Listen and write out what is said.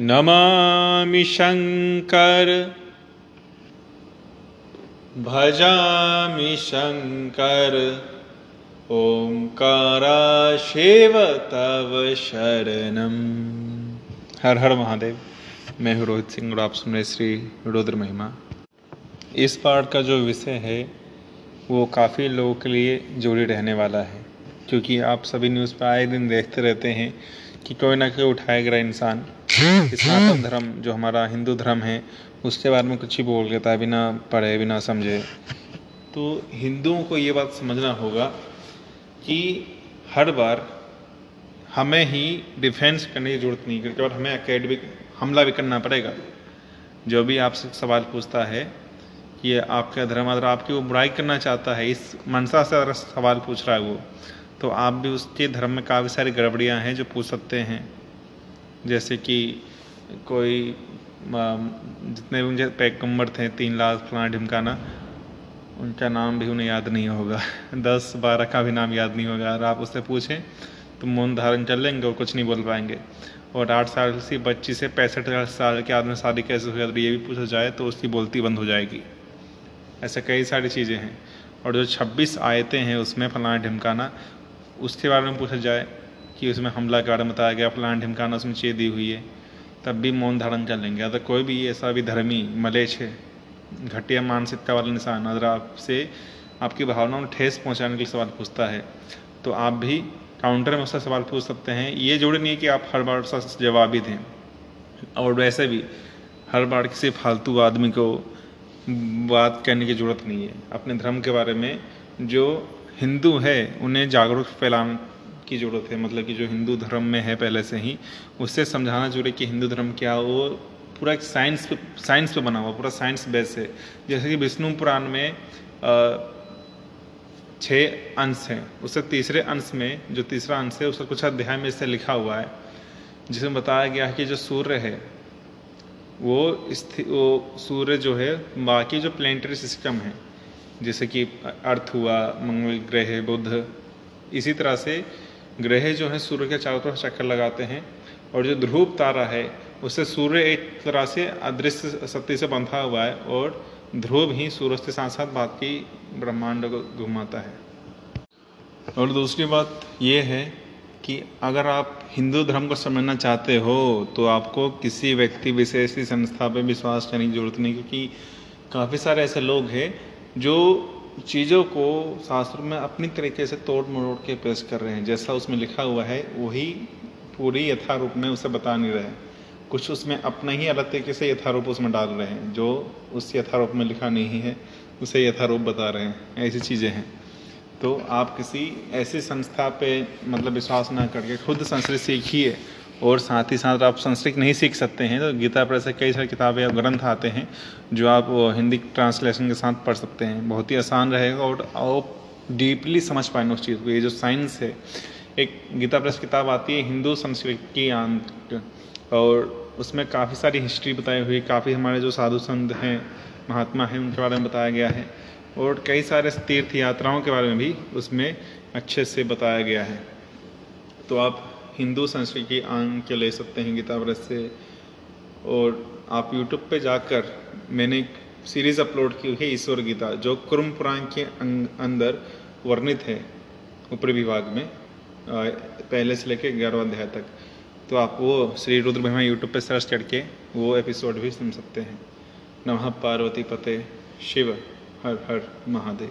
नमामि शङ्कर भजामि शङ्कर ओंकारा शिव तव शरणम। हर हर महादेव। मैं हूँ रोहित सिंह और आप सुन रहे श्री रुद्र महिमा। इस पाठ का जो विषय है, वो काफ़ी लोगों के लिए जोड़ी रहने वाला है, क्योंकि आप सभी न्यूज़ पर आए दिन देखते रहते हैं कि कोई ना कोई उठाएगा इंसान। सनातन धर्म जो हमारा हिंदू धर्म है, उसके बारे में कुछ ही बोल लेता है बिना पढ़े, बिना समझे। तो हिंदुओं को ये बात समझना होगा कि हर बार हमें ही डिफेंस करने की ज़रूरत नहीं, क्योंकि और हमें एकेडमिक हमला भी करना पड़ेगा। जो भी आपसे सवाल पूछता है कि आपका धर्म अगर आपकी वो बुराई करना चाहता है, इस मनसा से अगर सवाल पूछ रहा है वो तो आप भी उसके धर्म में काफ़ी सारी गड़बड़ियाँ हैं जो पूछ सकते हैं। जैसे कि कोई जितने भी मुझे पैगंबर थे, तीन लाख फलाना ढिमकाना, उनका नाम भी उन्हें याद नहीं होगा। दस, बारह का भी नाम याद नहीं होगा। अगर आप उससे पूछें तो मौन धारण कर लेंगे और कुछ नहीं बोल पाएँगे। और आठ साल की बच्ची से पैंसठ साल के आदमी शादी कैसे हो जाती ये भी पूछा जाए तो उसकी बोलती बंद हो जाएगी। ऐसे कई सारी चीज़ें हैं। और जो छब्बीस आयतें हैं उसमें फलाना ढिमकाना, उसके बारे में पूछा जाए कि उसमें हमला के बारे में बताया गया फलान ढिमकाना उसमें चे दी हुई है। तब भी मौन धारण कर लेंगे। अगर कोई भी ऐसा भी धर्मी मलेच है, घटिया मानसिकता वाला इंसान, अगर आपसे आपकी भावनाओं में ठेस पहुँचाने के लिए सवाल पूछता है तो आप भी काउंटर में उसका सवाल पूछ सकते हैं। ये जोड़े नहीं है कि आप हर बार उसका जवाब ही दें। और वैसे भी, हर बार किसी फालतू आदमी को बात करने की ज़रूरत नहीं है। अपने धर्म के बारे में जो हिंदू है, उन्हें जागरूक फैलाने की ज़रूरत है मतलब कि जो हिंदू धर्म में है पहले से ही, उससे समझाना ज़रूरी कि हिंदू धर्म क्या, वो पूरा एक साइंस साइंस पे बना हुआ, पूरा साइंस बेस है। जैसे कि विष्णु पुराण में छः अंश हैं, उससे तीसरे अंश में, जो तीसरा अंश है, उसका कुछ अध्याय में इससे लिखा हुआ है, जिसमें बताया गया है कि जो सूर्य है, वो वो सूर्य जो है, बाकी जो प्लेनेटरी सिस्टम है, जैसे कि अर्थ हुआ, मंगल ग्रह, बुध, इसी तरह से ग्रह जो है, सूर्य के चारों तरफ़ चक्कर लगाते हैं, और जो ध्रुव तारा है, उससे सूर्य एक तरह से अदृश्य शक्ति से बंधा हुआ है, और ध्रुव ही सूरज के साथ साथ बाकी ब्रह्मांड को घुमाता है। और दूसरी बात यह है कि अगर आप हिंदू धर्म को समझना चाहते हो तो आपको किसी व्यक्ति, विशेष की संस्था पर विश्वास करने की ज़रूरत नहीं, क्योंकि काफ़ी सारे ऐसे लोग हैं, जो चीज़ों को शास्त्र में अपनी तरीके से तोड़ मरोड़ के पेश कर रहे हैं। जैसा उसमें लिखा हुआ है, वही पूरी यथारूप में उसे बता नहीं रहे कुछ उसमें अपने ही अलग तरीके से यथारूप उसमें डाल रहे हैं। जो उस यथारूप में लिखा नहीं है, उसे यथारूप बता रहे हैं। ऐसी चीज़ें हैं। तो आप किसी ऐसी संस्था पे मतलब विश्वास ना करके खुद संस्कृत सीखिए। और साथ ही साथ आप संस्कृत नहीं सीख सकते हैं तो गीता पर ऐसे कई सारी किताबें या ग्रंथ आते हैं जो आप हिंदी ट्रांसलेशन के साथ पढ़ सकते हैं। बहुत ही आसान रहेगा और आप डीपली समझ पाएँगे उस चीज़ को। ये जो साइंस है, एक गीता प्रेस किताब आती है, हिंदू संस्कृत की अंत और उसमें काफ़ी सारी हिस्ट्री बताई हुई, काफ़ी हमारे जो साधु संत हैं, महात्मा हैं, उनके बारे में बताया गया है। और कई सारे तीर्थ यात्राओं के बारे में भी उसमें अच्छे से बताया गया है। तो आप हिंदू संस्कृति आंग के ले सकते हैं गीता व्रत से? और आप यूट्यूब पे जाकर मैंने एक सीरीज़ अपलोड की है ईश्वर गीता जो कुरुम पुराण के अं-, अंदर वर्णित है ऊपरी विभाग में पहले से लेकर ग्यारहवा अध्याय तक। तो आप वो श्री रुद्र महिमा यूट्यूब पे सर्च करके वो एपिसोड भी सुन सकते हैं। नमः पार्वती पते शिव हर हर महादेव।